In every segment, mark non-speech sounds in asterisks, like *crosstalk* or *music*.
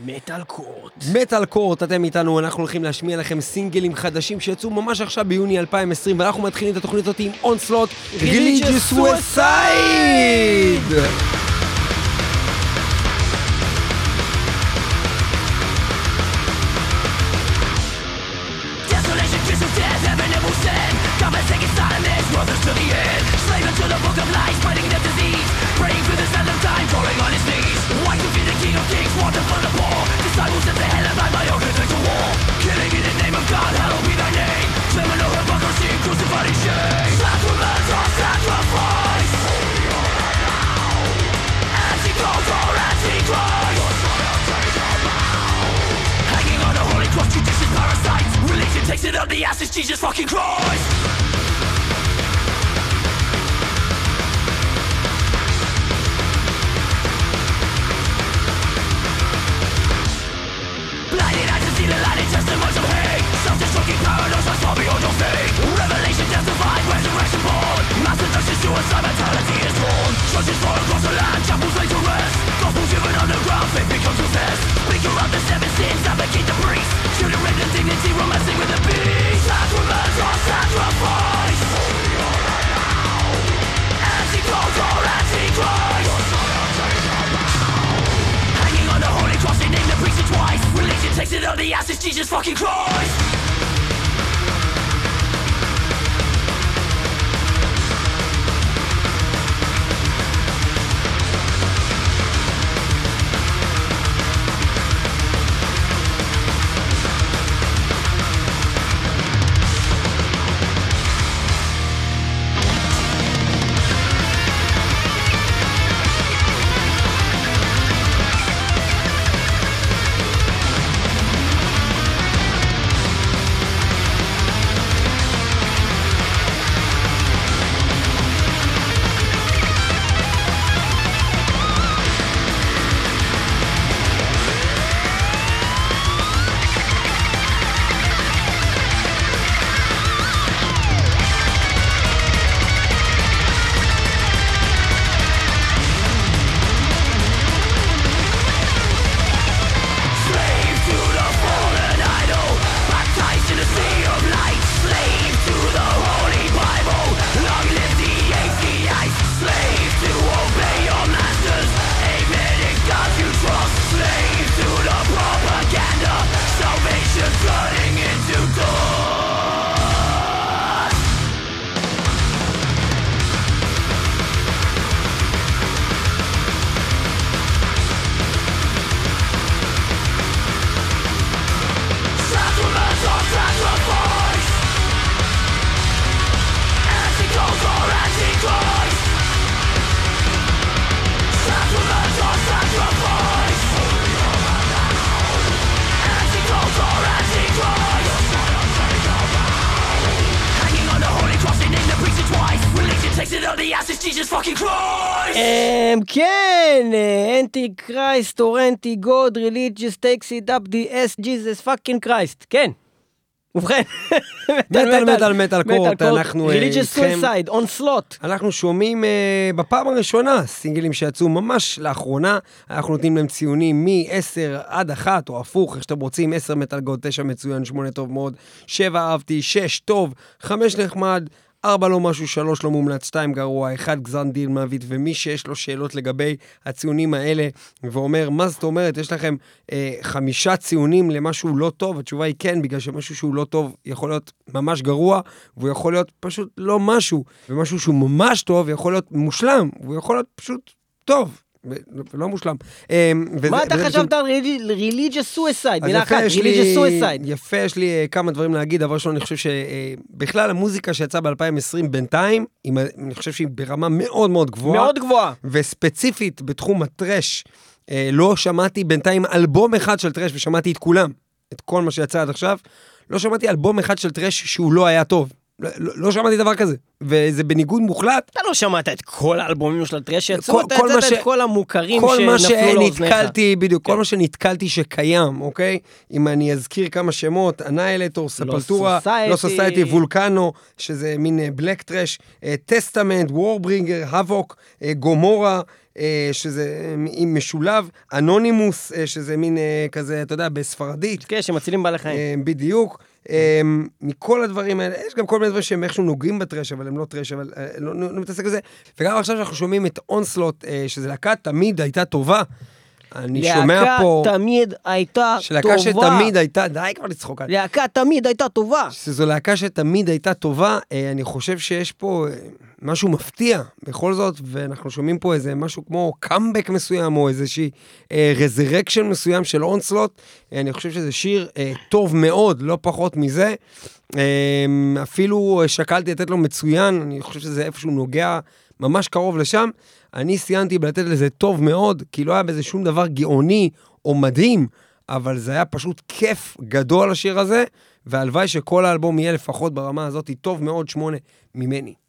מטאל קורט. מטאל קורט, אתם איתנו, אנחנו הולכים להשמיע לכם סינגלים חדשים שיצאו ממש עכשיו ביוני 2020, ואנחנו מתחילים את התוכנית הזאת עם אונסלוט Religious Suicide! Antichrist או anti-God, religious takes it up the ass Jesus fucking Christ, כן. ובכן, *laughs* מטאל, מטאל, Metal Court, אנחנו, אה, איתכם. suicide, Onslaught. אנחנו שומעים uh, בפעם הראשונה סינגלים שיצאו ממש לאחרונה, אנחנו נותנים להם ציונים מ-10 עד 1, או הפוך, איך שאתם רוצים, 10 Metal God, 9 מצוין, 8 טוב מאוד, 7 אהבתי, 6 טוב, 5 נחמד, 4 לא משהו, 3 לא מומלץ, 2 גרוע, 1 גזר דין מוות, ומי שיש לו שאלות לגבי הציונים האלה, ואומר, מה זאת אומרת, יש לכם אה, חמישה ציונים למשהו לא טוב, התשובה היא כן, בגלל שמשהו שהוא לא טוב יכול להיות ממש גרוע, והוא יכול להיות פשוט לא משהו, ומשהו שהוא ממש טוב יכול להיות מושלם, והוא יכול להיות פשוט טוב. ולא מושלם. אה, וזה- מה אתה חשבת על religious suicide? מילה אחת, religious suicide. יפה, יש לי אה, כמה דברים להגיד. דבר ראשון, אני חושב שבכלל המוזיקה שיצאה ב-2020 בינתיים, אני חושב שהיא ברמה מאוד מאוד גבוהה. מאוד גבוהה. וספציפית בתחום הטרש, אה, לא שמעתי בינתיים אלבום אחד של טרש, ושמעתי את כולם, את כל מה שיצא עד עכשיו. לא שמעתי אלבום אחד של טרש שהוא לא היה טוב. לא, לא, לא שמעתי דבר כזה, וזה בניגוד מוחלט. אתה לא שמעת את כל האלבומים של הטרש שיצאו, כל- אתה כל מה יצאת ש- את כל המוכרים כל מה שנפלו לאוזניך. שנתקלתי, בדיוק, כל מה שנתקלתי שקיים, אוקיי? אם אני אזכיר כמה שמות, אנאילטור, ספלטורה. Lost Society, Vulcano, שזה מין black thrash, Testament, Warbringer, Havok, Gomorra, שזה אה, עם משולב, Anonymus, אה, שזה מין אה, כזה, אתה יודע, בספרדית. כן, שמצילים בעלי חיים. בדיוק. אה, מכל הדברים האלה, יש גם כל מיני דברים שהם איכשהו נוגעים ב thrash, אבל הם לא thrash, אבל אה, לא לא מתעסק בזה. וגם עכשיו שאנחנו שומעים את אונסלוט, אה, שזו להקה תמיד הייתה טובה. אני שומע פה... להקה תמיד הייתה שלהקה טובה. שתמיד הייתה, די כבר לצחוק עליה. להקה תמיד הייתה טובה. שזו להקה שתמיד הייתה טובה, אני חושב שיש פה משהו מפתיע בכל זאת, ואנחנו שומעים פה איזה משהו כמו קאמבק מסוים, או איזושהי רזרקשן מסוים של אונסלוט. אה, אני חושב שזה שיר אה, טוב מאוד, לא פחות מזה. אה, אפילו שקלתי לתת לו מצוין, אני חושב שזה איפשהו נוגע ממש קרוב לשם. אני סיימתי בלתת לזה טוב מאוד, כי לא היה בזה שום דבר גאוני או מדהים, אבל זה היה פשוט כיף גדול השיר הזה, והלוואי שכל האלבום יהיה לפחות ברמה הזאת טוב מאוד שמונה ממני.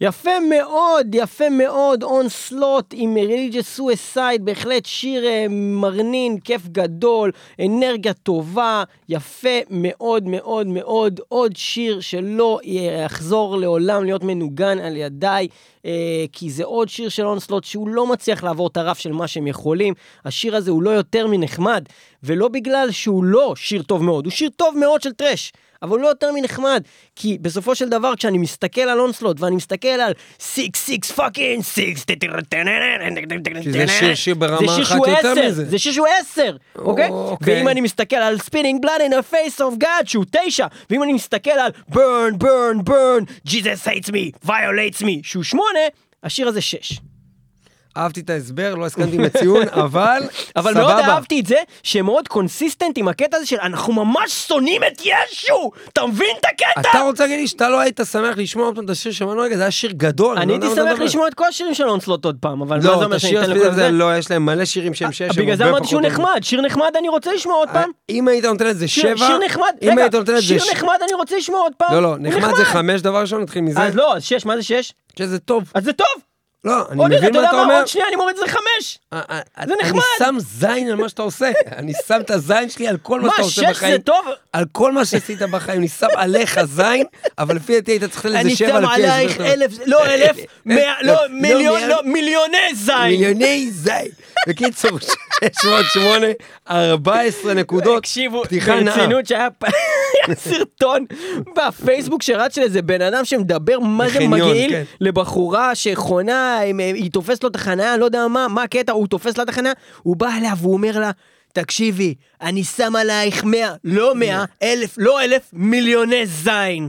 יפה מאוד, יפה מאוד, און סלוט עם Religious Suicide, בהחלט שיר אה, מרנין, כיף גדול, אנרגיה טובה, יפה מאוד מאוד מאוד, עוד שיר שלא יחזור לעולם להיות מנוגן על ידיי, אה, כי זה עוד שיר של און סלוט שהוא לא מצליח לעבור את הרף של מה שהם יכולים. השיר הזה הוא לא יותר מנחמד, ולא בגלל שהוא לא שיר טוב מאוד, הוא שיר טוב מאוד של thrash. אבל הוא לא יותר מנחמד, כי בסופו של דבר כשאני מסתכל על אונסלוט ואני מסתכל על six six fucking six זה שיר שברמה זה שיר אחת שהוא יותר עשר, מזה. זה שיר שהוא עשר, אוקיי? ואם אני מסתכל על spitting blood in the face of God שהוא תשע, ואם אני מסתכל על burn burn burn Jesus hates me violates me שהוא שמונה, השיר הזה שש. אהבתי את ההסבר, לא הסכמתי עם הציון, *laughs* אבל אבל סבבה. מאוד אהבתי את זה שהם מאוד consistent עם הקטע הזה של אנחנו ממש שונאים את ישו, אתה מבין את הקטע? אתה רוצה להגיד לי שאתה לא היית שמח לשמוע אותו את השיר שמענו רגע, זה היה שיר גדול. אני לא הייתי שמח. לשמוע את כל השירים של אונסלוט עוד פעם, אבל מה זה לא, את אומר שאני אתן הזה זה? לא, יש להם מלא שירים שהם שש, הם בגלל זה אמרתי שהוא נחמד, שיר נחמד אני רוצה לשמוע עוד טובים. פעם. אם היית נותן לזה שיר שבע, שיר נחמד, אם רגע, היית נותן לזה... שיר נחמד אני רוצה לשמוע עוד פעם. לא, לא, נחמד זה חמש דבר ראשון, נתחיל מזה. אז לא, אז שש, מה זה שש? שזה טוב. אז זה טוב. לא, אני מבין אתה מה אתה מה, אומר. עוד שנייה אני מוריד את זה לחמש. אה, אה, זה אני נחמד. שם זין על מה שאתה עושה. *laughs* אני שם את הזין שלי על כל מה מה, שאתה שש עושה בחיים. זה טוב? על כל מה שעשית בחיים, אני שם עליך זין, אבל לפי דעתי היית צריך לתת אני לזה שבע שם לפי עלייך. אלף, לא אלף, *laughs* לא, לא, לא, מיליוני זין. מיליוני זין. בקיצור, 608, 14 נקודות, תקשיבו, פתיחה נאה. ברצינות שהיה *laughs* סרטון בפייסבוק שרץ של איזה בן אדם שמדבר מה זה מגעיל כן. לבחורה שחונה, הם- היא תופסת לו את החניה, לא יודע מה, מה הקטע, הוא תופס לה את החניה, הוא בא אליה והוא אומר לה, תקשיבי, אני שם עלייך מאה, לא מאה, אלף, לא אלף, מיליוני זין.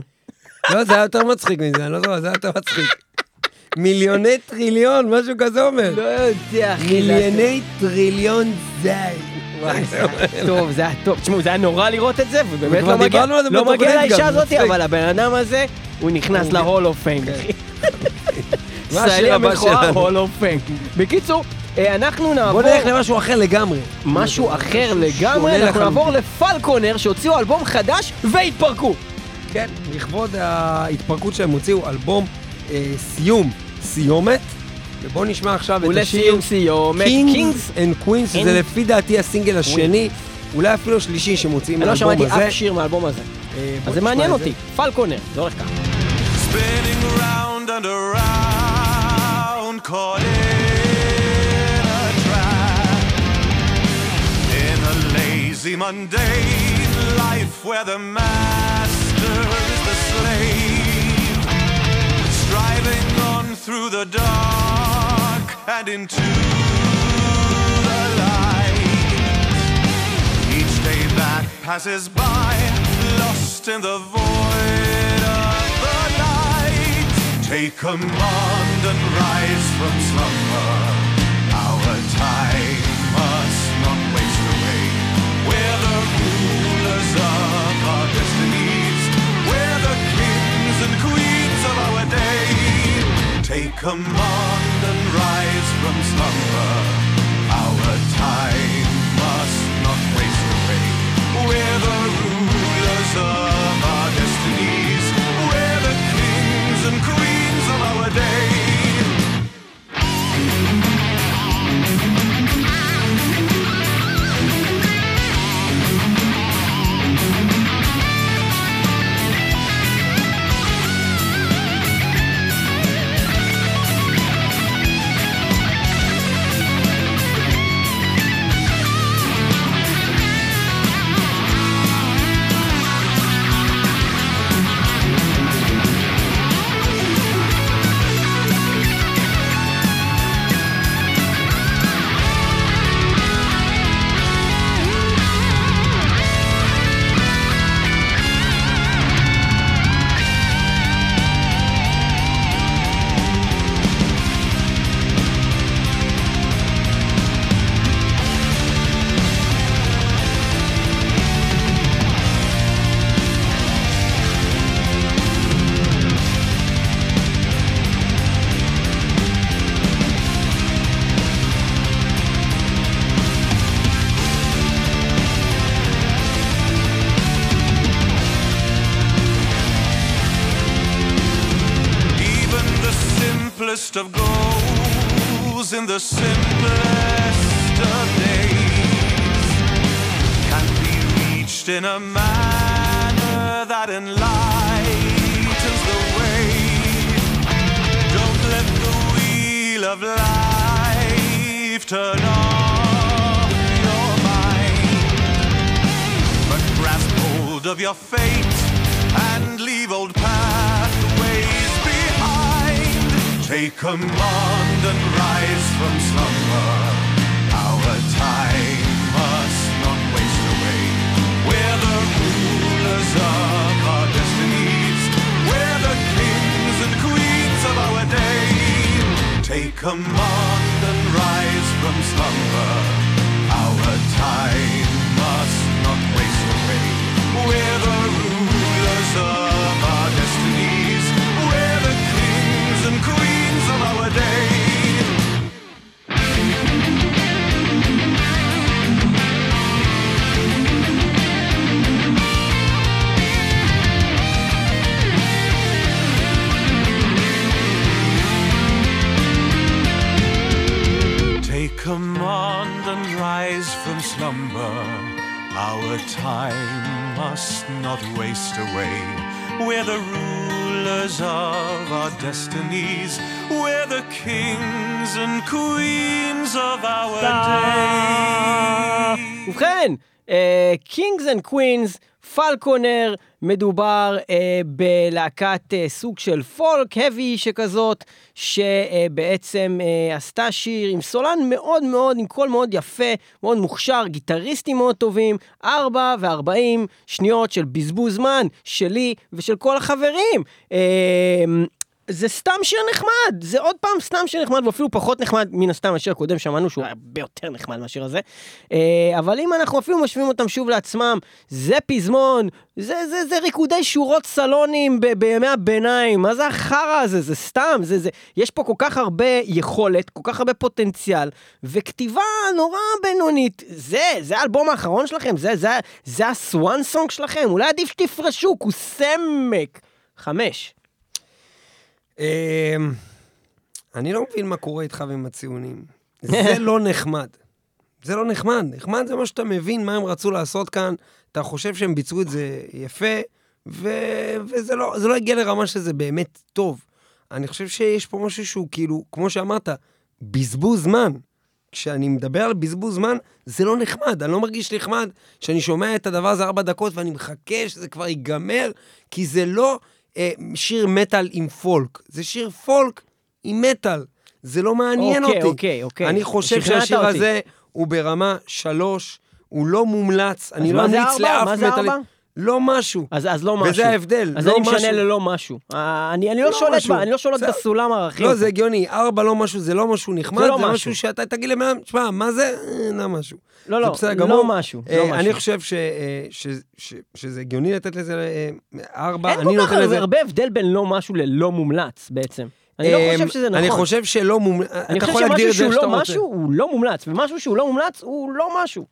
לא, זה היה יותר מצחיק מזה, אני לא זה היה יותר מצחיק. מיליוני טריליון, משהו כזה אומר. לא יודע, אחי, מיליוני טריליון היה טוב, זה היה טוב. תשמעו, זה היה נורא לראות את זה, ובאמת לא מגיע, לא מגיע לאישה הזאת. אבל הבן אדם הזה, הוא נכנס ל hall of fame. מה ישראלי המכוער? hall of fame. בקיצור, אה, אנחנו נעבור בוא נלך למשהו אחר לגמרי. משהו אחר לגמרי, אנחנו. נעבור ל Falconer, שהוציאו אלבום חדש והתפרקו. כן, לכבוד ההתפרקות שהם הוציאו אלבום אה, סיום, סיומת. ובואו נשמע עכשיו את השיר ולסיום סיומת, Kings and Queens, שזה And- לפי דעתי הסינגל השני, אולי אפילו השלישי שמוציאים אני לא מהאלבום שמעתי הזה. אף שיר מהאלבום הזה. אה, אז זה מעניין זה. אותי. פלקונר, זה הולך ככה. spinning around and around, caught in a trap. In a lazy, mundane life where the master through the dark and into the light. Each day that passes by, lost in the void of the night. Take command and rise from slumber. Take command and rise from slumber. In a manner that enlightens the way. Don't let the wheel of life turn off your mind, but grasp hold of your fate and leave old pathways behind. Take command and rise from slumber. Take command and rise from slumber. Our time must not waste away. We're the rulers of our destinies. We're the kings and queens of our day. Take command and rise from slumber. Our time must not waste away. We're the rulers of our destinies. We're the kings and queens of our day. ובכן, קינגס אנד קווינס, פלקונר, מדובר אה, בלהקת אה, סוג של פולק, heavy שכזאת, שבעצם אה, עשתה שיר עם סולן מאוד מאוד, עם קול מאוד יפה, מאוד מוכשר, גיטריסטים מאוד טובים, 4 ו-40 שניות של בזבוז זמן שלי ושל כל החברים. אה, זה סתם שיר נחמד, זה עוד פעם סתם שיר נחמד, ואפילו פחות נחמד מן הסתם השיר הקודם, שמענו שהוא הרבה יותר נחמד מהשיר הזה. אה, אבל אם אנחנו אפילו משווים אותם שוב לעצמם, זה פזמון, זה, זה, זה ריקודי שורות סלונים ב- בימי הביניים, מה זה החרא הזה? זה סתם, זה, זה, יש פה כל כך הרבה יכולת, כל כך הרבה פוטנציאל, וכתיבה נורא בינונית. זה, זה האלבום האחרון שלכם? זה, זה, זה הסוואן סונג שלכם? אולי עדיף שתפרשו, כוסמק. חמש. אמ, אני לא מבין מה קורה איתך ועם הציונים. זה לא *laughs* נחמד. זה לא נחמד. נחמד זה מה שאתה מבין מה הם רצו לעשות כאן, אתה חושב שהם ביצעו את זה יפה, ו... וזה לא, לא הגיע לרמה שזה באמת טוב. אני חושב שיש פה משהו שהוא כאילו, כמו שאמרת, בזבוז זמן. כשאני מדבר על בזבוז זמן, זה לא נחמד. אני לא מרגיש נחמד שאני שומע את הדבר הזה ארבע דקות ואני מחכה שזה כבר ייגמר, כי זה לא אה, שיר מטאל עם פולק, זה שיר פולק עם מטאל. זה לא מעניין אוקיי, אותי. אוקיי, אוקיי. אני חושב שהשיר אותי. הזה הוא ברמה שלוש, הוא לא מומלץ, אני לא זה אמליץ? לאף מה זה. ארבע? לא משהו. אז, אז לא משהו. וזה ההבדל, אז לא אני משנה משהו. ללא משהו. אה, אני, אני לא, לא שולט, משהו. בה, אני לא שולט בסדר. בסולם הערכים. לא, זה הגיוני, ארבע לא משהו, זה לא משהו נחמד, זה זה, לא משהו. משהו שאתה תגיד לבן אדם, תשמע, מה זה? אה, לא משהו. לא, לא, בסדר לא גמור. משהו, אה, לא אני משהו. חושב ש, אה, ש, ש, שזה הגיוני לתת לזה אה, ארבע, אין אני כל כך לזה... הרבה הבדל בין לא משהו ללא מומלץ בעצם. אני לא חושב שזה נכון. אני חושב שלא מומלץ, אני אתה חושב יכול להגדיר שמשהו את זה שהוא איך שאתה לא רוצה. משהו, הוא לא מומלץ, ומשהו שהוא לא מומלץ, הוא לא משהו.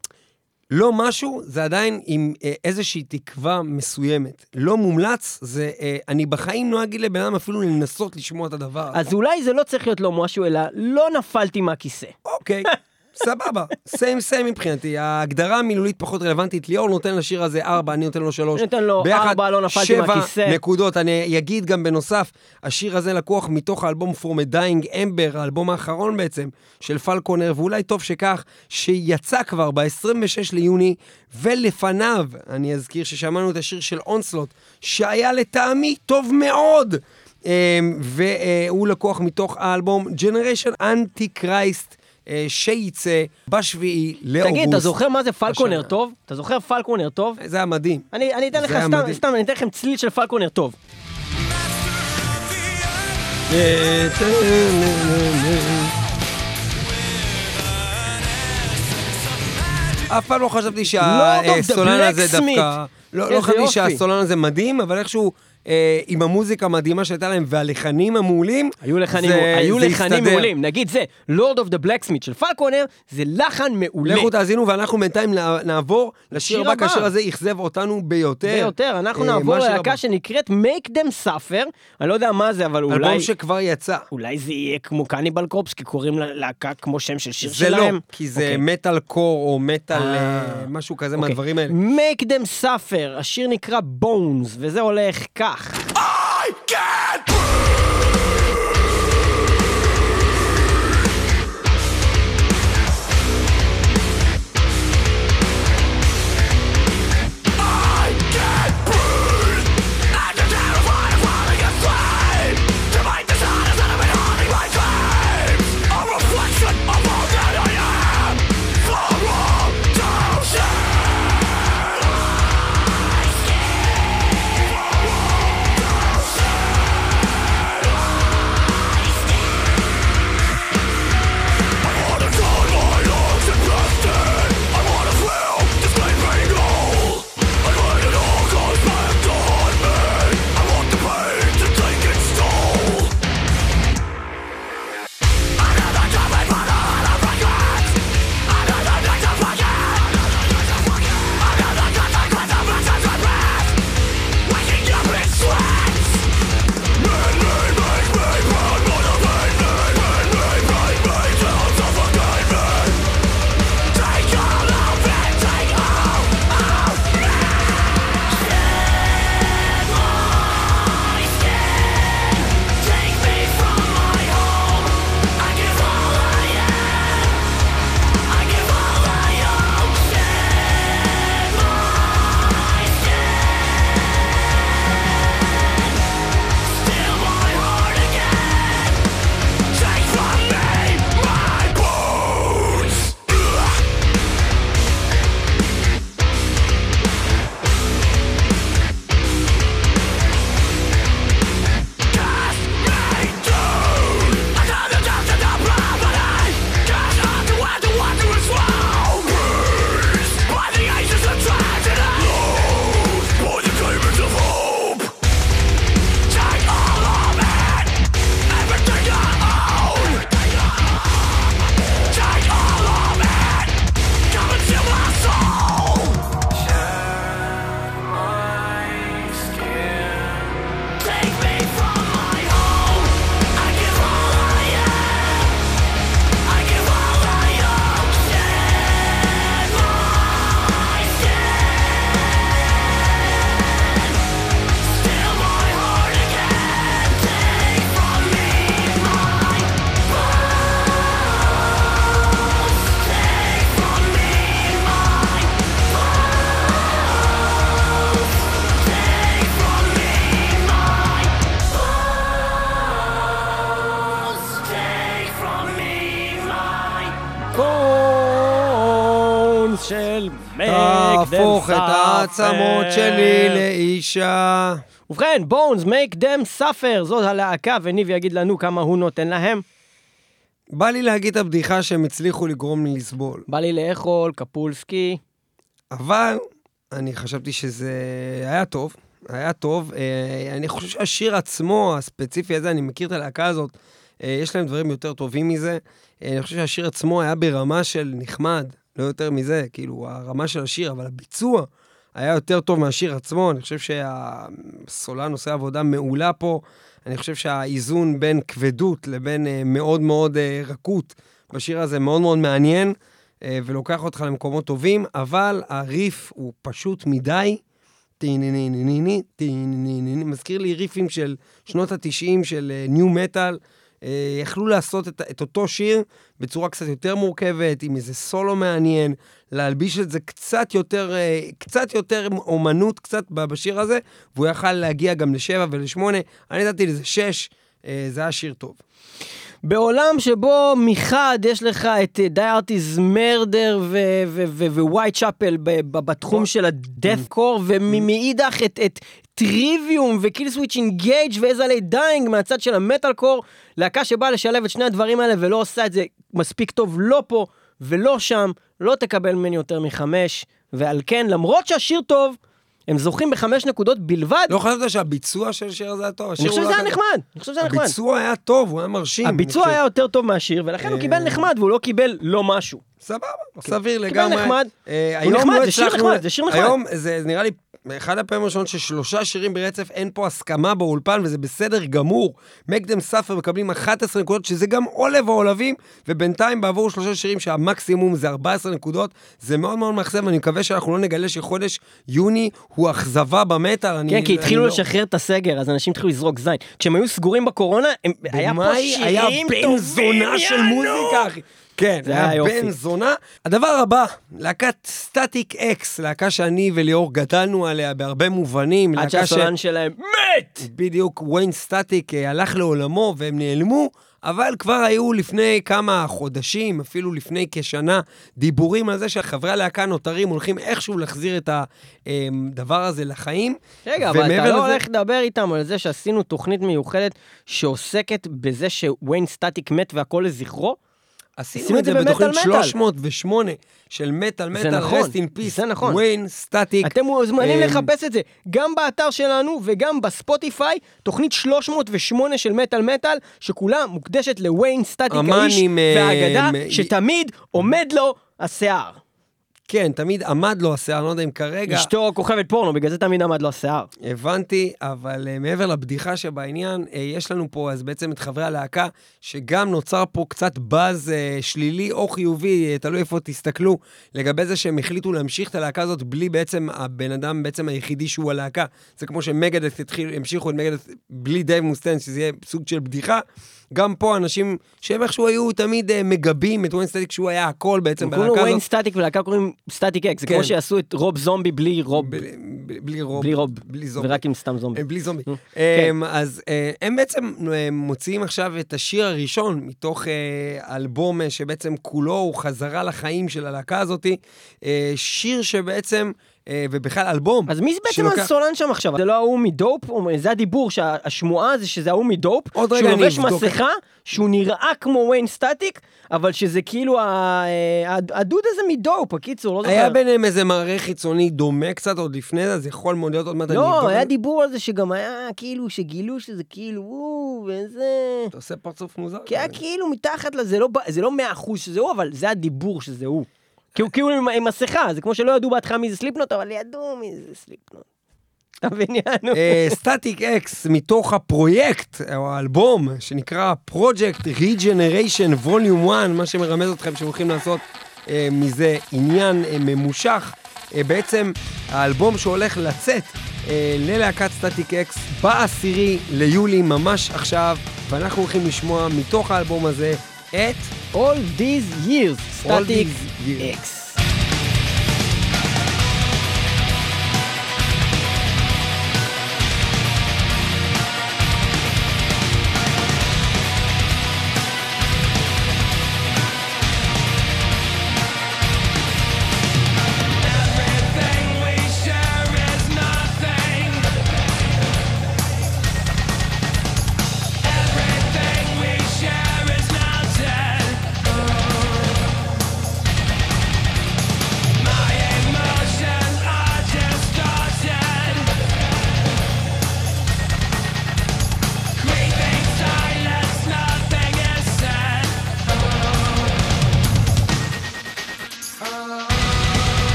לא משהו, זה עדיין עם איזושהי תקווה מסוימת. לא מומלץ, זה, אה, אני בחיים לא אגיד לבן אדם אפילו לנסות לשמוע את הדבר. אז אולי זה לא צריך להיות לא משהו, אלא לא נפלתי מהכיסא. אוקיי, *laughs* סבבה, סיים סיים מבחינתי. ההגדרה המילולית פחות רלוונטית. ליאור נותן לשיר הזה ארבע, אני נותן לו שלוש. אני נותן לו ביחד ארבע, לא נפלתי מהכיסא. נקודות. אני אגיד גם בנוסף, השיר הזה לקוח מתוך האלבום From a Dying Ember, האלבום האחרון בעצם, של פלקונר, ואולי טוב שכך, שיצא כבר ב-26 ליוני, ולפניו, אני אזכיר ששמענו את השיר של אונסלוט, שהיה לטעמי טוב מאוד. אמ, והוא לקוח מתוך האלבום Generation Antichrist, אה, שייצא בשביעי לאוגוסט. תגיד, אתה זוכר מה זה פלקונר. טוב? אתה זוכר פלקונר טוב? זה היה מדהים. אני אני אתן לך סתם. סתם, אני אתן לכם צליל של פלקונר טוב. אף פעם לא חשבתי the שהסולן הזה Blacksmith. דווקא... לא לא חשבתי. שהסולן הזה מדהים, אבל איכשהו אה, עם המוזיקה המדהימה שהייתה להם והלחנים המעולים, היו לחנים, זה- היו זה לחנים הסתדר. מעולים. נגיד זה, Lord of the Blacksmith של פלקונר, זה לחן מעולה. לכו תאזינו, ואנחנו בינתיים נע- נעבור לשיר שיר הבא. השיר הזה אכזב אותנו ביותר. ביותר, אנחנו אה, נעבור ללהקה? שנקראת Make Them Suffer, אני לא יודע מה זה, אבל אולי... אלבום שכבר יצא. אולי זה יהיה כמו קניבל קורפס, כי קוראים ללהקה כמו שם של שיר זה לא, שלהם? כי זה אוקיי. מטאל קור או מטאל אה. אה, משהו כזה אוקיי. מהדברים האלה. Make them suffer, השיר נקרא Bones, וזה הולך כך. Bach. I can't breathe! תהפוך את העצמות. שלי לאישה. ובכן, בונס, make them suffer, זאת הלהקה, וניב יגיד לנו כמה הוא נותן להם. בא לי להגיד את הבדיחה שהם הצליחו לגרום לי לסבול. בא לי לאכול, קפולסקי. אבל אני חשבתי שזה היה טוב, היה טוב. אה, אני חושב שהשיר עצמו, הספציפי הזה, אני מכיר את הלהקה הזאת, אה, יש להם דברים יותר טובים מזה. אה, אני חושב שהשיר עצמו היה ברמה של נחמד, לא יותר מזה, כאילו, הרמה של השיר, אבל הביצוע היה יותר טוב מהשיר עצמו. אני חושב שהסולן עושה עבודה מעולה פה. אני חושב שהאיזון בין כבדות לבין אה, מאוד מאוד אה, רכות בשיר הזה מאוד מאוד מעניין. אה, ולוקח אותך למקומות טובים, אבל הריף הוא פשוט מדי. טי-ני-ני-ני-ני, מטאל. יכלו לעשות את, את אותו שיר בצורה קצת יותר מורכבת, עם איזה סולו מעניין, להלביש את זה קצת יותר, אה, קצת יותר אומנות קצת בשיר הזה, והוא יכל להגיע גם לשבע ולשמונה. אני נתתי לזה שש, אה, זה היה שיר טוב. בעולם שבו מחד יש לך את דיארטיז מרדר ווייט צ'אפל בתחום של הדף קור, ומאידך את, את Trivium ו Killswitch Engage ו As I Lay Dying מהצד של המטאל קור, להקה שבאה לשלב את שני הדברים האלה ולא עושה את זה מספיק טוב לא פה ולא שם, לא תקבל ממני יותר מחמש, ועל כן, למרות שהשיר טוב, הם זוכים בחמש נקודות בלבד. לא חשבת שהביצוע של השיר הזה היה טוב? אני חושב הוא שזה לא היה נחמד, אני חושב שזה היה נחמד. הביצוע היה טוב, הוא היה מרשים. הביצוע. היה יותר טוב מהשיר, ולכן הוא אה, קיבל נחמד והוא לא קיבל לא משהו. סבבה, סביר קיבל לגמרי. נחמד. אה, הוא היום נחמד, לא זה שיר נחמד, זה שיר נחמד. היום זה נראה לי אחד הפעמים הראשונות ששלושה שירים ברצף, אין פה הסכמה באולפן, וזה בסדר גמור. מקדם סאפר מקבלים 11 נקודות, שזה גם עולב העולבים, ובינתיים בעבור שלושה שירים שהמקסימום זה 14 נקודות, זה מאוד מאוד מאכזב, ואני מקווה שאנחנו לא נגלה שחודש יוני הוא אכזבה במטאל. אני- כן, כי אני התחילו לא- לשחרר את הסגר, אז אנשים התחילו לזרוק זין. כשהם היו סגורים בקורונה, הם- היה פה במאי היה שירים בן טובים, זונה של! מוזיקה, אחי. כן, זה היה יופי. בן זונה. הדבר הבא, להקת Static-X, להקה שאני וליאור גדלנו עליה בהרבה מובנים. עד להקה ש- שלהם מת! בדיוק, Wayne Static אה, הלך לעולמו והם נעלמו, אבל כבר היו לפני כמה חודשים, אפילו לפני כשנה, דיבורים על זה שחברי הלהקה נותרים, הולכים איכשהו להחזיר את הדבר הזה לחיים. רגע, אבל אתה לא לזה- הולך לדבר איתם על זה שעשינו תוכנית מיוחדת שעוסקת בזה ש Wayne Static מת והכל לזכרו? עשינו עשינו את זה בתוכנית במטאל מטאל. 308 של מטאל זה מטאל, נכון, rest in peace, זה נכון. ויין סטטיק. אתם מוזמנים אמ, לחפש את זה גם באתר שלנו וגם בספוטיפיי, תוכנית 308 של מטאל מטאל, שכולה מוקדשת לוויין סטטיק האיש עם, אה, והאגדה, עם- שתמיד עומד לו השיער. כן, תמיד עמד לו השיער, אני לא יודע אם כרגע... אשתו כוכבת פורנו, בגלל זה תמיד עמד לו השיער. הבנתי, אבל uh, מעבר לבדיחה שבעניין, uh, יש לנו פה אז בעצם את חברי הלהקה, שגם נוצר פה קצת buzz uh, שלילי או חיובי, uh, תלוי איפה תסתכלו, לגבי זה שהם החליטו להמשיך את הלהקה הזאת בלי בעצם הבן אדם בעצם היחידי שהוא הלהקה. זה כמו ש Megadeth התחילו, המשיכו את Megadeth בלי Dave Mustaine, שזה יהיה סוג של בדיחה. גם פה אנשים שהם איכשהו היו תמיד uh, מגבים את Wayne Static, שהוא היה הכל בעצם קוראים לו Wayne. Static ולהקה קוראים Static-X, זה כן. כמו שיעשו את Rob Zombie בלי Rob, בלי Rob. בלי Rob, בלי Zombie. ורק עם סתם זומבי. אה, בלי זומבי. כן. אמ, אז אה, הם בעצם אה, מוציאים עכשיו את השיר הראשון מתוך אה, אלבום אה, שבעצם כולו הוא חזרה לחיים של הלהקה הזאתי. אה, שיר שבעצם, אה, ובכלל אלבום. אז מי זה בעצם שלוקח- הסולן שם עכשיו? זה לא ההוא מדופ? זה הדיבור, שהשמועה זה שזה ההוא מדופ, עוד שהוא רגע אני לובש אבדוק. מסכה, שהוא נראה כמו וויין סטטיק, אבל שזה כאילו ה- ה- הדוד הזה מדופ, הקיצור, לא זוכר. היה ביניהם איזה מראה חיצוני דומה קצת עוד לפני זה, אז יכול מאוד להיות עוד מעט אני לא, את היה. דיבור על זה שגם היה כאילו, שגילו שזה כאילו, הוא, וזה... אתה עושה פרצוף מוזר. כי היה כאילו מתחת לזה, לא זה לא מאה אחוז שזה הוא, אבל זה הדיבור שזה הוא. כי הוא כאילו עם- מסכה, זה כמו שלא ידעו בהתחלה מי זה Slipknot, אבל ידעו מי זה Slipknot. אתה מבין, יענו? Static-X מתוך הפרויקט, או האלבום, שנקרא Project Regeneration Volume 1, מה שמרמז אתכם שהם הולכים לעשות אה, מזה עניין אה, ממושך. אה, בעצם האלבום שהולך לצאת אה, ללהקת סטטיק אקס בעשירי ליולי, ממש עכשיו, ואנחנו הולכים לשמוע מתוך האלבום הזה at all these years. All these years. X.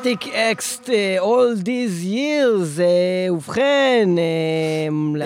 סטטיק אקס, all these years, אה, ובכן, אה,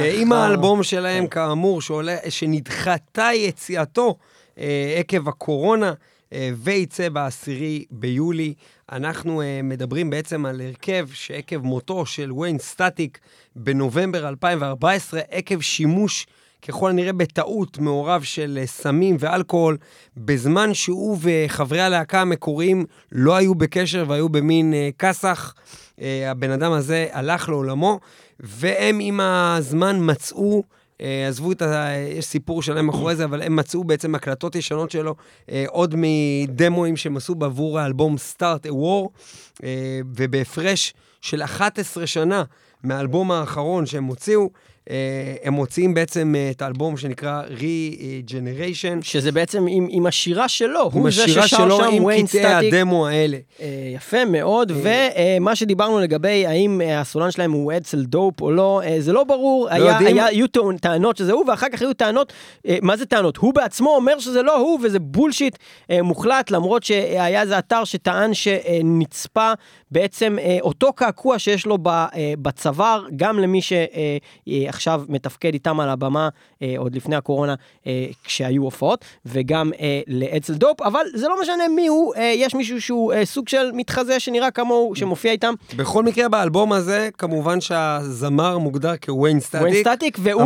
אה, עם לאחר- האלבום שלהם, כאמור, שעולה, שנדחתה יציאתו אה, עקב הקורונה, אה, וייצא בעשירי ביולי. אנחנו אה, מדברים בעצם על הרכב שעקב מותו של ויין סטטיק בנובמבר 2014, עקב שימוש ככל הנראה בטעות מעורב של אה, סמים ואלכוהול, בזמן שהוא וחברי הלהקה המקוריים לא היו בקשר והיו במין אה, כסח. אה, הבן אדם הזה הלך לעולמו, והם עם הזמן מצאו, עזבו את ה... יש סיפור שלהם מאחורי זה, אבל הם מצאו בעצם הקלטות ישנות שלו, עוד מדמואים שהם עשו בעבור האלבום Start a War, ובהפרש של 11 שנה מהאלבום האחרון שהם הוציאו, הם מוציאים בעצם אה, את האלבום שנקרא Regeneration. שזה בעצם עם, עם השירה שלו, עם הוא זה ששר שלו שם, עם Wayne קטעי Static. הדמו האלה. אה, יפה מאוד, ומה שדיברנו לגבי האם אה, הסולן שלהם הוא אצל Dope או לא, אה, זה לא ברור, היה, יודעים. היה, היו טענות שזה הוא, ואחר כך היו טענות, אה, מה זה טענות? הוא בעצמו אומר שזה לא הוא, וזה bullshit אה, מוחלט, למרות שהיה איזה אתר שטען שנצפה בעצם אה, אותו קעקוע שיש לו ב- אה, בצוואר, גם למי שעכשיו מתפקד איתם על הבמה, אה, עוד לפני הקורונה, אה, כשהיו הופעות, וגם אה, לאדסל דופ, אבל זה לא משנה מי הוא, אה, יש מישהו שהוא אה, סוג של מתחזה שנראה כמוהו, שמופיע איתם, בכל מקרה, באלבום הזה, כמובן שהזמר מוגדר כוויין סטטיק. ווין סטטיק, והוא,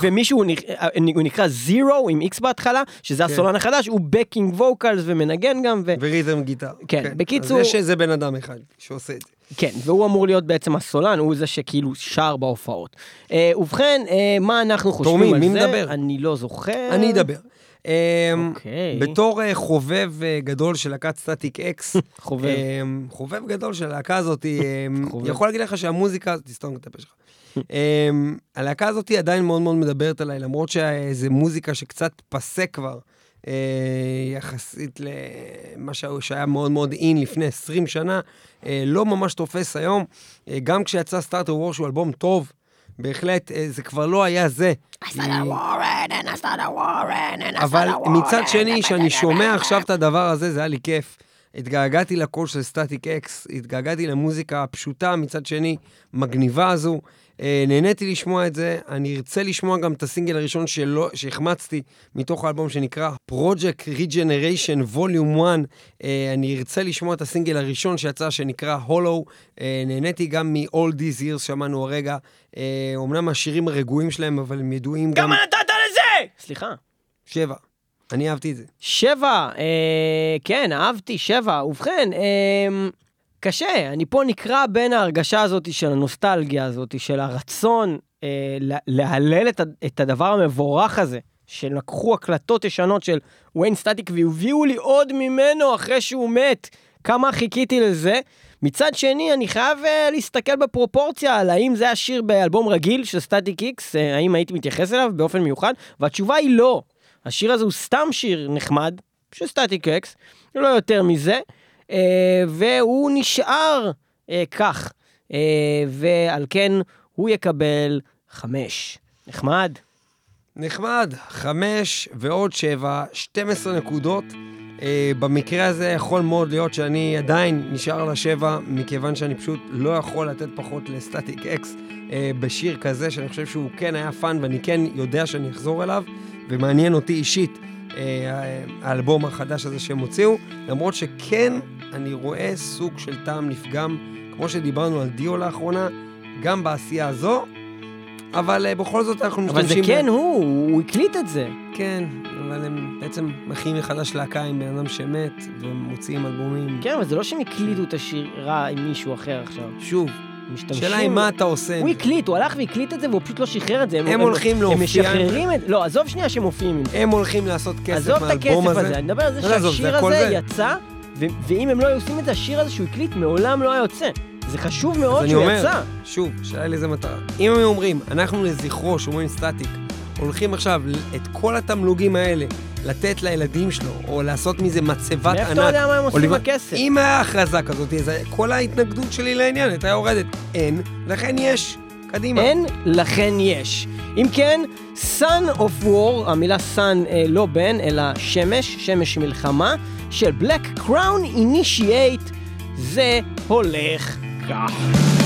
ומישהו, אה, הוא נקרא זירו עם איקס בהתחלה, שזה כן. הסולן החדש, הוא backing vocals ומנגן גם, ו- ו rhythm guitar. כן, בקיצור- אז יש איזה בן אדם אחד שעושה את זה. כן, והוא אמור להיות בעצם הסולן, הוא זה שכאילו שר בהופעות. אה, ובכן, אה, מה אנחנו חושבים תורמים, על מי זה? מדבר? אני לא זוכר. אני אדבר. אמ, אוקיי. בתור אה, חובב אה, גדול של להקת סטטיק אקס, *laughs* חובב. אמ, חובב גדול של הלהקה הזאת, אמ. *laughs* יכול להגיד לך שהמוזיקה, תסתום את הפה שלך. הלהקה הזאת עדיין מאוד מאוד מדברת עליי, למרות שזה מוזיקה שקצת פסה כבר, אה, יחסית למה שה- שהיה מאוד מאוד אין לפני 20 שנה, אה, לא ממש תופס היום. אה, גם כשיצא סטארטר וור שהוא אלבום טוב, בהחלט, אה, זה כבר לא היה זה. אבל מצד שני, כשאני שומע עכשיו את הדבר הזה, זה היה לי כיף. התגעגעתי לקול של סטטיק אקס, התגעגעתי למוזיקה הפשוטה, מצד שני, מגניבה הזו. אה, נהניתי לשמוע את זה, אני ארצה לשמוע גם את הסינגל הראשון שלא, שהחמצתי מתוך האלבום שנקרא Project Regeneration Volume 1. אה, אני ארצה לשמוע את הסינגל הראשון שיצא שנקרא Hollow. אה, נהניתי גם מ-All These Years שמענו הרגע. אה, אומנם השירים הרגועים שלהם, אבל הם ידועים גם... כמה נתת לזה? סליחה. שבע. אני אהבתי את זה. שבע, אה, כן, אהבתי, שבע. ובכן, אה, קשה, אני פה נקרע בין ההרגשה הזאת של הנוסטלגיה הזאת, של הרצון אה, לה- להלל את, את הדבר המבורך הזה, שלקחו הקלטות ישנות של ויין סטטיק והביאו לי עוד ממנו אחרי שהוא מת. כמה חיכיתי לזה. מצד שני, אני חייב אה, להסתכל בפרופורציה על האם זה השיר באלבום רגיל של סטטיק איקס, אה, האם הייתי מתייחס אליו באופן מיוחד, והתשובה היא לא. השיר הזה הוא סתם שיר נחמד, של סטטיק אקס, לא יותר מזה, אה, והוא נשאר אה, כך, אה, ועל כן הוא יקבל חמש. נחמד. נחמד, חמש ועוד שבע, 12 נקודות. אה, במקרה הזה יכול מאוד להיות שאני עדיין נשאר על השבע, מכיוון שאני פשוט לא יכול לתת פחות לסטטיק אקס אה, בשיר כזה, שאני חושב שהוא כן היה fun, ואני כן יודע שאני אחזור אליו, ומעניין אותי אישית אה, האלבום החדש הזה שהם הוציאו, למרות שכן, אני רואה סוג של טעם נפגם, כמו שדיברנו על דיו לאחרונה, גם בעשייה הזו, אבל uh, בכל זאת אנחנו אבל זה משתמשים... כן הוא, הוא הקליט את זה. כן, אבל הם בעצם מכינים מחדש להקה עם בן אדם שמת, ומוציאים אלבומים. כן, אבל זה לא שהם הקליטו את השירה עם מישהו אחר עכשיו. שוב, משתמשים... שאלה היא מה אתה עושה. הוא הקליט, הוא הלך והקליט את זה והוא פשוט לא שחרר את זה. הם הולכים הם להופיע- משחררים את... לא, עזוב שנייה שהם מופיעים עם זה. הם הולכים לעשות כסף עזוב את מהאלבום הכסף הזה. הזה, אני מדבר על זה שהשיר הזה זה. יצא, ואם הם לא היו עושים את זה, השיר הזה שהוא הקליט מעולם לא היה יוצא. זה חשוב אז מאוד אני שהוא אומר, יצא. שוב, שאלה היא לזה מטרה. אם הם אומרים, אנחנו לזכרו, שאומרים סטטיק, הולכים עכשיו את כל התמלוגים האלה לתת לילדים שלו, או לעשות מזה מצבת ענק. מאיפה אתה יודע מה הם עושים לבנות- בכסף? אם היה הכרזה כזאת, אז כל ההתנגדות שלי לעניין הייתה יורדת. אין, לכן יש. קדימה. אין, לכן יש. אם כן, Sun of War, המילה Sun אה, לא בן, אלא שמש, שמש מלחמה, של Black Crown Initiate, זה הולך כך.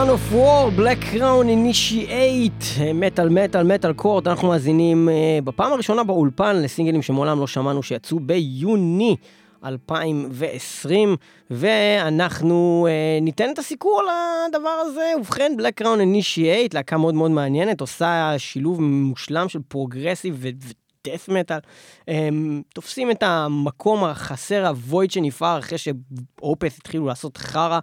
Son of War, Black Crown Initiate, מטאל מטאל מטאל court, אנחנו מאזינים אה, בפעם הראשונה באולפן לסינגלים שמעולם לא שמענו שיצאו ביוני 2020, ואנחנו אה, ניתן את הסיקור לדבר הזה. ובכן, Black Crown Initiate, להקה מאוד מאוד מעניינת, עושה שילוב מושלם של progressive ו... death metal, הם תופסים את המקום החסר, ה void שנפער אחרי ש Opeth התחילו לעשות חרא.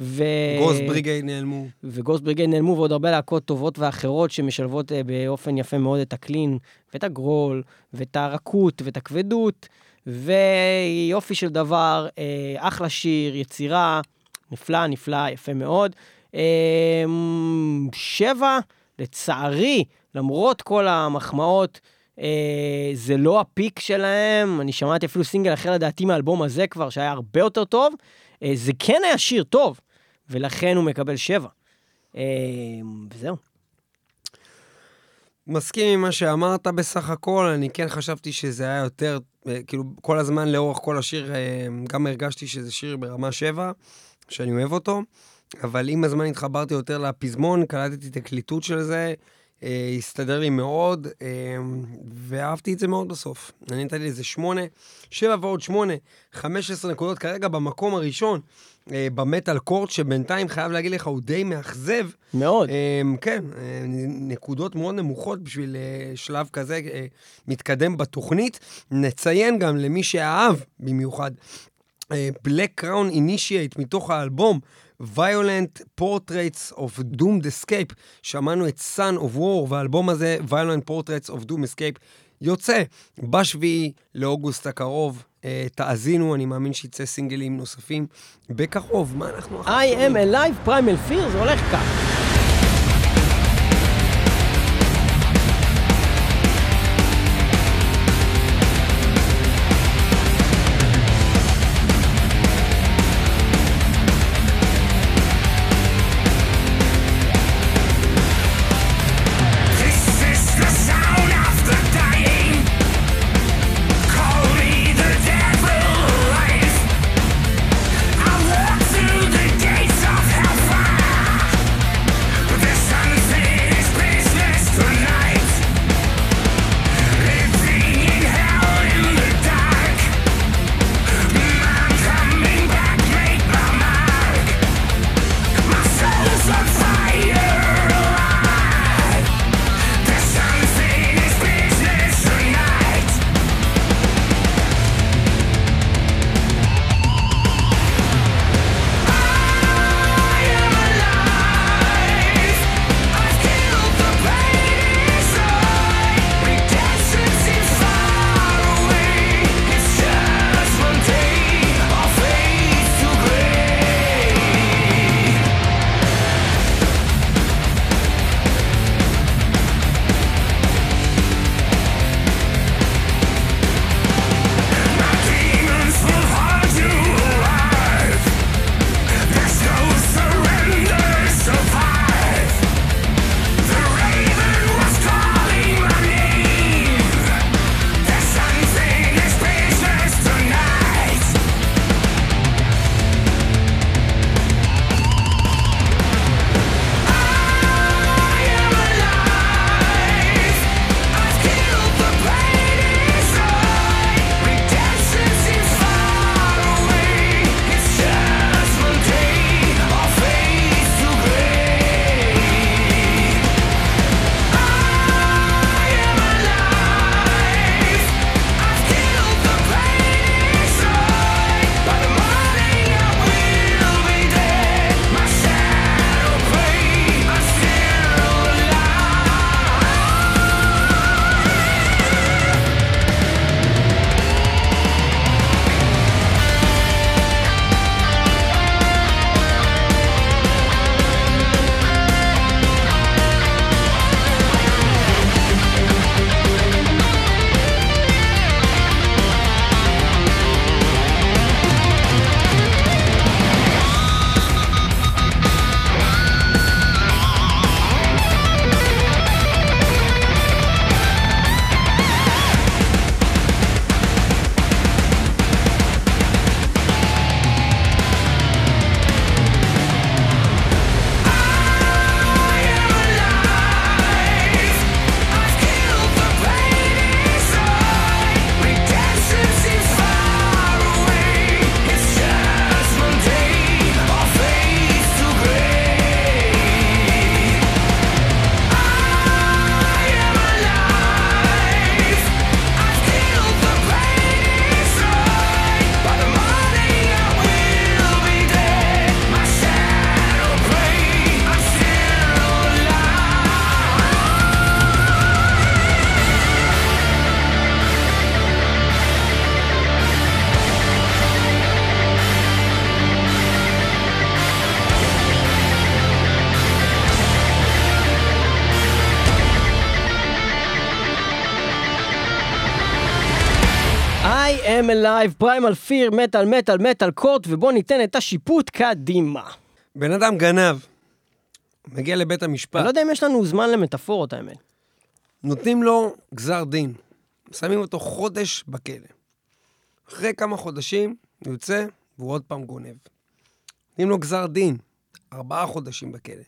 ו... גוסט בריגייד נעלמו. וגוסט בריגייד נעלמו, ועוד הרבה להקות טובות ואחרות שמשלבות אה, באופן יפה מאוד את הקלין, ואת הגרול, ואת הרכות, ואת הכבדות, ויופי של דבר, אה, אחלה שיר, יצירה, נפלא, נפלא, יפה מאוד. אה, שבע, לצערי, למרות כל המחמאות, זה לא הפיק שלהם, אני שמעתי אפילו סינגל אחר לדעתי מהאלבום הזה כבר, שהיה הרבה יותר טוב. זה כן היה שיר טוב, ולכן הוא מקבל שבע. אה, וזהו. מסכים עם מה שאמרת בסך הכל, אני כן חשבתי שזה היה יותר, אה, כאילו, כל הזמן לאורך כל השיר, אה, גם הרגשתי שזה שיר ברמה שבע, שאני אוהב אותו, אבל עם הזמן התחברתי יותר לפזמון, קלטתי את הקליטות של זה, הסתדר לי מאוד, ואהבתי את זה מאוד בסוף. אני נתתי לזה שמונה, שבע ועוד שמונה, חמש עשרה נקודות כרגע במקום הראשון. אה, במטאל קורט, שבינתיים חייב להגיד לך, הוא די מאכזב. מאוד. אה, כן, אה, נקודות מאוד נמוכות בשביל שלב כזה מתקדם בתוכנית. נציין גם למי שאהב במיוחד, Black Crown Initiate מתוך האלבום. Violent Portraits of Doomed Escape, שמענו את Son of War, והאלבום הזה, Violent Portraits of Doomed Escape, יוצא בשביעי לאוגוסט הקרוב. Uh, תאזינו, אני מאמין שיצא סינגלים נוספים בקרוב. מה אנחנו... I am alive, primal fear, זה הולך כך. AM Live, פריימל פיר, מטאל, מטאל, מטאל קורט, ובואו ניתן את השיפוט קדימה. בן אדם גנב, מגיע לבית המשפט, אני לא יודע אם יש לנו זמן למטאפורות, האמת. נותנים לו גזר דין, שמים אותו חודש בכלא. אחרי כמה חודשים, הוא יוצא, והוא עוד פעם גונב. נותנים לו גזר דין, ארבעה חודשים בכלא.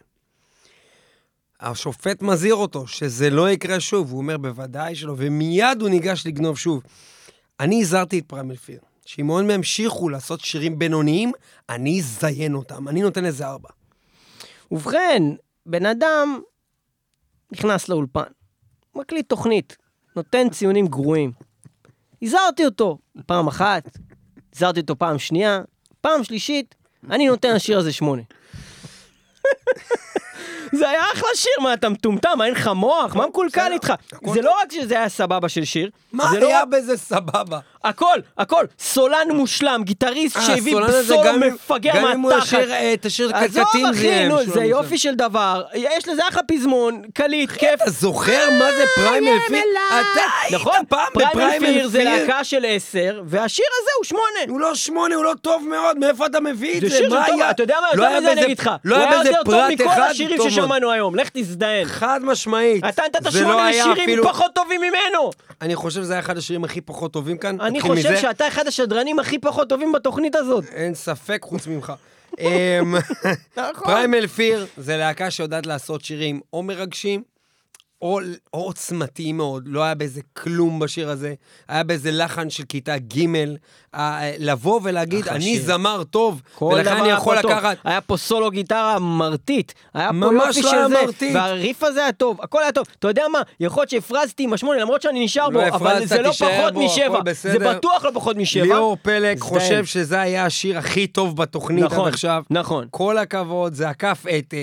השופט מזהיר אותו שזה לא יקרה שוב, הוא אומר בוודאי שלא, ומיד הוא ניגש לגנוב שוב. אני הזהרתי את פריימל פיר, שאם הם ימשיכו לעשות שירים בינוניים, אני אזיין אותם, אני נותן לזה ארבע. ובכן, בן אדם נכנס לאולפן, מקליט תוכנית, נותן ציונים גרועים. הזהרתי אותו פעם אחת, הזהרתי אותו פעם שנייה, פעם שלישית, אני נותן לשיר הזה שמונה. זה היה אחלה שיר, מה אתה מטומטם? מה אין לך מוח? מה מקולקל איתך? זה לא רק שזה היה סבבה של שיר, מה זה לא היה בזה סבבה? הכל, הכל, סולן מושלם, גיטריסט אה, שהביא הסולן הזה, בסולו גם אם- מפגר הוא מהתחת. ישיר אה, את השיר עזוב קטקטים, אחי, נו, משולם זה. יופי של דבר, יש לזה אחלה פזמון, קליט, כיף. אתה זוכר מה זה פריימל פיר? אתה היית נכון, פעם פריימל בפריימל פיר זה פיר? להקה של עשר, והשיר הזה הוא שמונה. הוא לא שמונה, הוא לא טוב מאוד, מאיפה אתה מביא את זה זה? שיר טוב? אתה יודע מה, לא יותר מזה אני אגיד לך, לא היה בזה פרט אחד טוב מאוד. ששמענו היום, לך תזדיין. חד משמעית. אתה נתת לא שמונה אפילו- פחות טובים ממנו. אני חושב שזה היה אחד השירים הכי פחות טובים כאן. אני חושב. שאתה אחד השדרנים הכי פחות טובים בתוכנית הזאת. אין ספק חוץ ממך. *laughs* אמ, נכון. פריימל פיר זה להקה שיודעת לעשות שירים או מרגשים, או, או עוצמתיים מאוד. לא היה בזה כלום בשיר הזה. היה באיזה לחן של כיתה ג', אה, לבוא ולהגיד, אני שיר. זמר טוב, ולכן אני יכול טוב. לקחת... היה פה סולו גיטרה מרטיט. היה פה יופי לא של זה. והריף הזה היה טוב, הכל היה טוב. אתה יודע מה, יכול להיות שהפרזתי עם השמונה, למרות שאני נשאר לא בו, אבל זה לא פחות בו, משבע. זה. בטוח לא פחות משבע. ליאור פלג מזדיין. חושב שזה היה השיר הכי טוב בתוכנית עד נכון, עכשיו. נכון. כל הכבוד, זה עקף את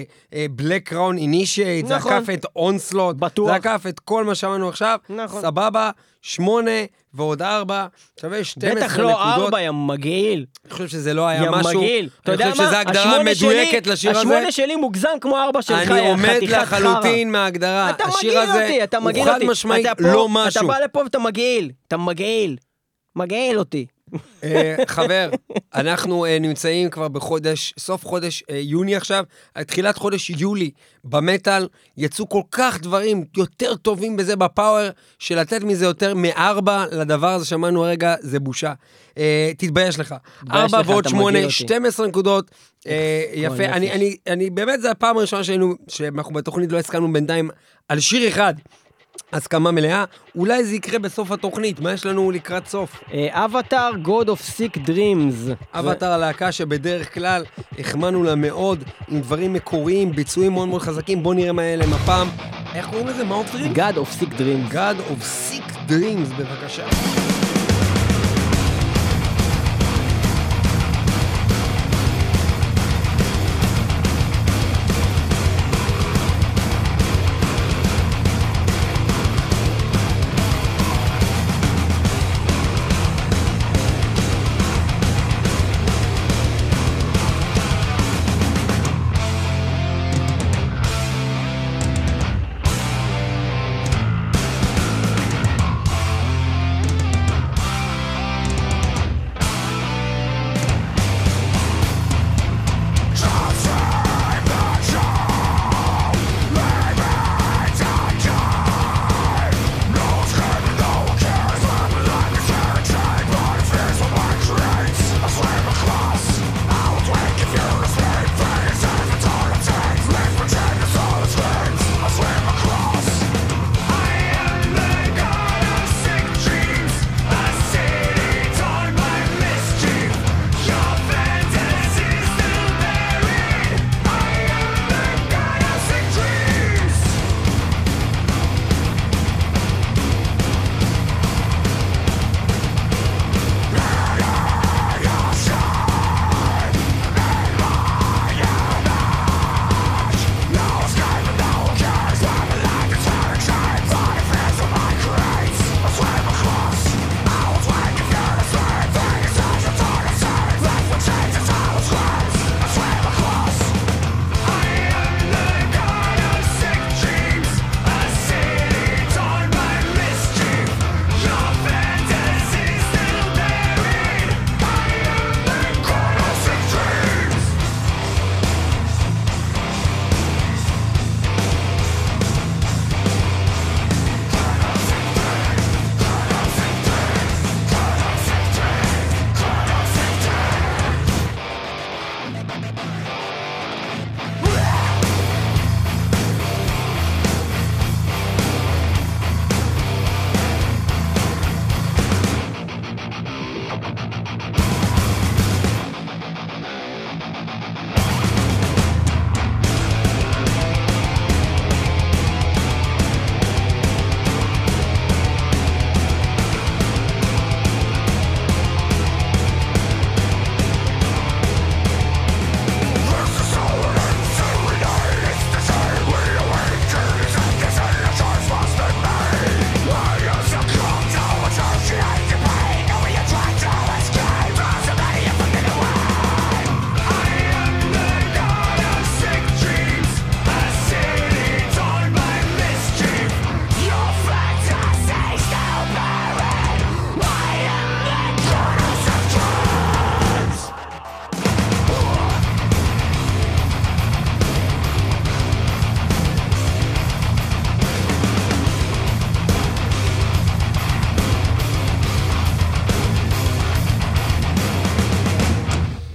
Black Crown Initiate, זה נכון. עקף את אונסלוט, בטוח. זה עקף את כל מה שאמרנו עכשיו. נכון. סבבה, שמונה ועוד ארבע, שווה 12 נקודות. בטח לא ארבע, יא מגעיל. אני חושב שזה לא היה יא משהו. מגעיל. אתה אני יודע חושב מה? שזו הגדרה מדויקת לשיר הזה. השמונה שלי מוגזם כמו ארבע שלך, יא אני עומד חתיכת חרא. לחלוטין מההגדרה. אתה מגעיל אותי, אתה הוא מגעיל חד אותי. משמעית אתה פה- לא משהו. אתה בא לפה ואתה מגעיל. אתה מגעיל. מגעיל אותי. אה, חבר, אנחנו אה, נמצאים כבר בחודש, סוף חודש אה, יוני עכשיו, תחילת חודש יולי במטאל, יצאו כל כך דברים יותר טובים בזה בפאוור, שלתת מזה יותר מארבע לדבר הזה שאמרנו הרגע, זה בושה. תתבייש לך. ארבע ועוד שמונה, מגעיל אותי. 12 נקודות. יפה. אני, באמת, זו הפעם הראשונה שהיינו, שאנחנו בתוכנית לא הסכמנו בינתיים על שיר אחד. הסכמה מלאה, אולי זה יקרה בסוף התוכנית, מה יש לנו לקראת סוף? אבטאר, God of Sick Dreams. אבטר הלהקה שבדרך כלל החמאנו לה מאוד, עם דברים מקוריים, ביצועים מאוד מאוד חזקים, בואו נראה מה היה להם הפעם. איך קוראים לזה? מה עופרים? God of Sick Dreams. God of Sick Dreams, בבקשה.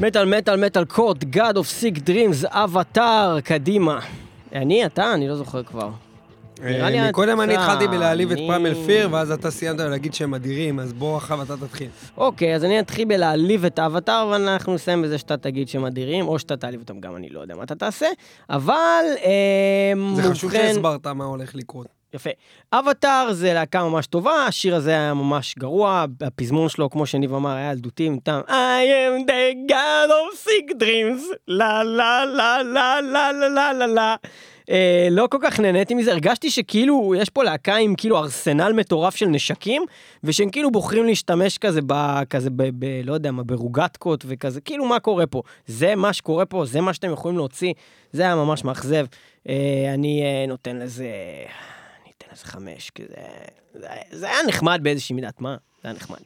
מטאל, מטאל, מטאל קורט, God of Sick Dreams, אבטאר, קדימה. אני, אתה, אני לא זוכר כבר. אה, קודם אני התחלתי בלהעליב את פרמל פיר, ואז אתה סיימת להגיד שהם אדירים, אז בוא עכשיו אתה תתחיל. אוקיי, אז אני אתחיל בלהעליב את האבטאר, ואנחנו נסיים בזה שאתה תגיד שהם אדירים, או שאתה תעליב אותם גם, אני לא יודע מה אתה תעשה. אבל, אה, זה חשוב שהסברת מה הולך לקרות. יפה. אבטאר זה להקה ממש טובה, השיר הזה היה ממש גרוע, הפזמון שלו, כמו שניב אמר, היה ילדותי, מטעם I am the God of sick dreams, לה לה לה לה לה לה לה לה לה. אה, לא כל כך נהניתי מזה, הרגשתי שכאילו יש פה להקה עם כאילו ארסנל מטורף של נשקים, ושהם כאילו בוחרים להשתמש כזה ב... כזה ב... ב לא יודע מה, ברוגטקות וכזה, כאילו מה קורה פה? זה מה שקורה פה, זה מה שאתם יכולים להוציא, זה היה ממש מאכזב. אה, אני אה, נותן לזה... לזה חמש, כי זה, היה נחמד באיזושהי מידת מה, זה היה נחמד.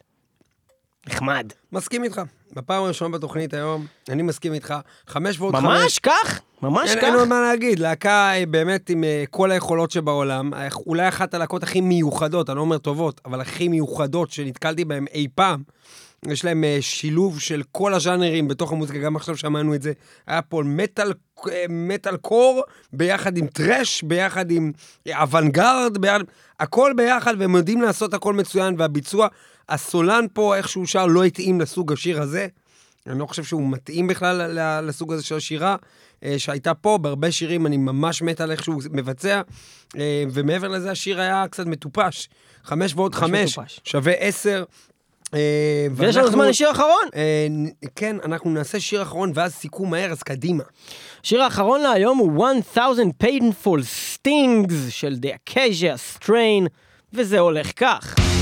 נחמד. מסכים איתך. בפעם הראשונה בתוכנית היום, אני מסכים איתך. חמש ועוד חמש. ממש כך? ממש אין, כך? אין עוד מה להגיד, להקה אה, באמת עם אה, כל היכולות שבעולם, אה, אולי אחת הלהקות הכי מיוחדות, אני לא אומר טובות, אבל הכי מיוחדות שנתקלתי בהן אי פעם. יש להם אה, שילוב של כל הז'אנרים בתוך המוזיקה, גם עכשיו שמענו את זה. היה פה מטאל, אה, מטאל קור, ביחד עם טראש, ביחד עם אה, אוונגרד, ביחד, הכל ביחד, והם יודעים לעשות הכל מצוין, והביצוע, הסולן פה, איך שהוא שר, לא התאים לסוג השיר הזה. אני לא חושב שהוא מתאים בכלל לסוג הזה של השירה שהייתה פה, בהרבה שירים אני ממש מת על איך שהוא מבצע, ומעבר לזה השיר היה קצת מטופש. חמש ועוד חמש. שווה עשר. אה, ויש לנו זמן לשיר אחרון. אה, כן, אנחנו נעשה שיר אחרון ואז סיכום מהר, אז קדימה. השיר האחרון להיום הוא 1000 Painful Stings של The Acacia Strain, וזה הולך כך.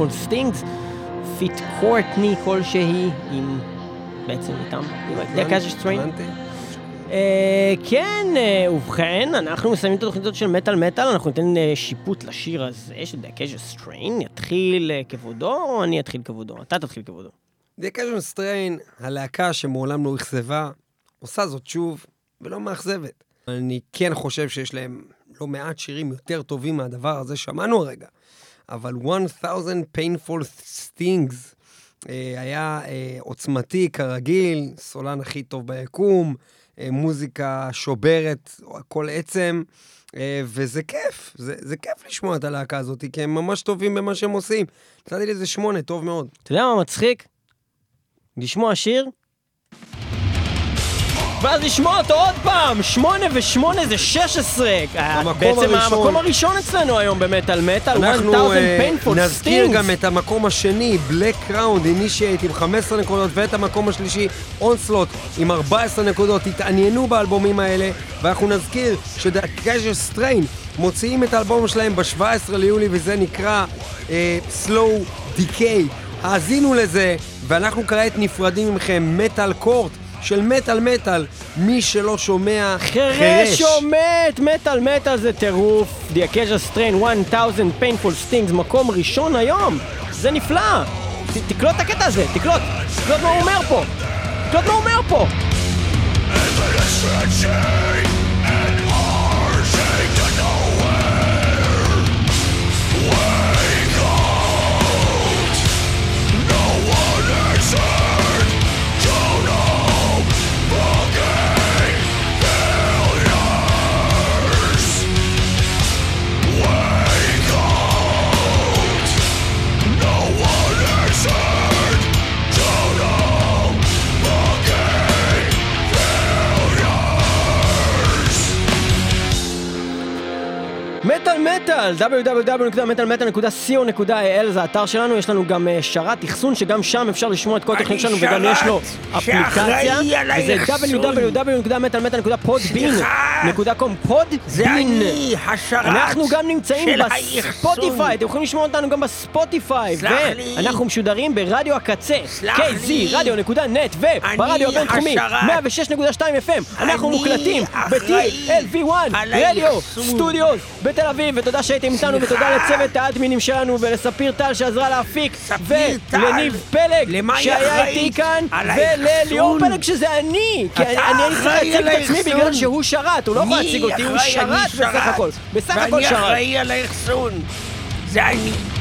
1000 Painful Stings, feat קורטני כלשהי, עם... בעצם איתם, עם The Acacia Strain. הבנתי. אה, כן, אה, ובכן, אנחנו מסיימים את התוכנית הזאת של מטאל מטאל, אנחנו ניתן אה, שיפוט לשיר הזה של The Acacia Strain. יתחיל אה, כבודו, או אני אתחיל כבודו? אתה תתחיל כבודו. The Acacia Strain, הלהקה שמעולם לא אכזבה, עושה זאת שוב, ולא מאכזבת. אני כן חושב שיש להם לא מעט שירים יותר טובים מהדבר הזה שמענו הרגע, אבל 1000 Painful Stings אה, היה אה, עוצמתי כרגיל, סולן הכי טוב ביקום, אה, מוזיקה שוברת, כל עצם. וזה כיף, זה, זה כיף לשמוע את הלהקה הזאת, כי הם ממש טובים במה שהם עושים. נתתי לזה שמונה, טוב מאוד. אתה יודע מה מצחיק? לשמוע שיר, ואז לשמוע אותו עוד פעם! שמונה ושמונה זה 16! המקום בעצם הראשון. המקום הראשון אצלנו היום במטאל מטאל, 1000 אנחנו אה, נזכיר. גם את המקום השני, Black Crown Initiate עם 15 נקודות, ואת המקום השלישי, אונסלוט עם 14 נקודות. תתעניינו באלבומים האלה, ואנחנו נזכיר ש The Acacia Strain מוציאים את האלבום שלהם ב-17 ליולי, וזה נקרא אה, Slow Decay. האזינו לזה, ואנחנו כעת נפרדים מכם, מטאל קורט. של מטאל מטאל, מי שלא שומע, חירש או מת, מטאל מטאל זה טירוף. The Acacia Strain 1000 Painful Stings, מקום ראשון היום. זה נפלא. ת- תקלוט את הקטע הזה, תקלוט. תקלוט מה הוא אומר פה. תקלוט מה הוא אומר פה. מטאל מטאל, www.מטאלמטאל.co.il זה האתר שלנו, יש לנו גם אה, שרת אחסון שגם שם אפשר לשמוע את כל התוכנית שלנו וגם יש לו אפליקציה וזה www.מטאלמטאל.podbean.com פודבין השרת אנחנו גם נמצאים בספוטיפיי. אתם יכולים לשמוע אותנו גם בספוטיפיי. ואנחנו משודרים ברדיו הקצה KZ. רדיו.נט וברדיו הבינתחומי השרת. 106.2 FM אנחנו מוקלטים אחראי ב-TLV1 על רדיו. סטודיוס בתל אביב ותודה שהייתם איתנו. ותודה לצוות האדמינים שלנו ולספיר טל שעזרה להפיק. ולניב פלג שהיה? איתי כאן ולליאור. פלג שזה אני כי אני אני צריך להציג את עצמי. בגלל שהוא שרת הוא לא יכול להציג אותי הוא שרת בסך הכל בסך הכל ואני שרת אחראי על האחסון. זה אני.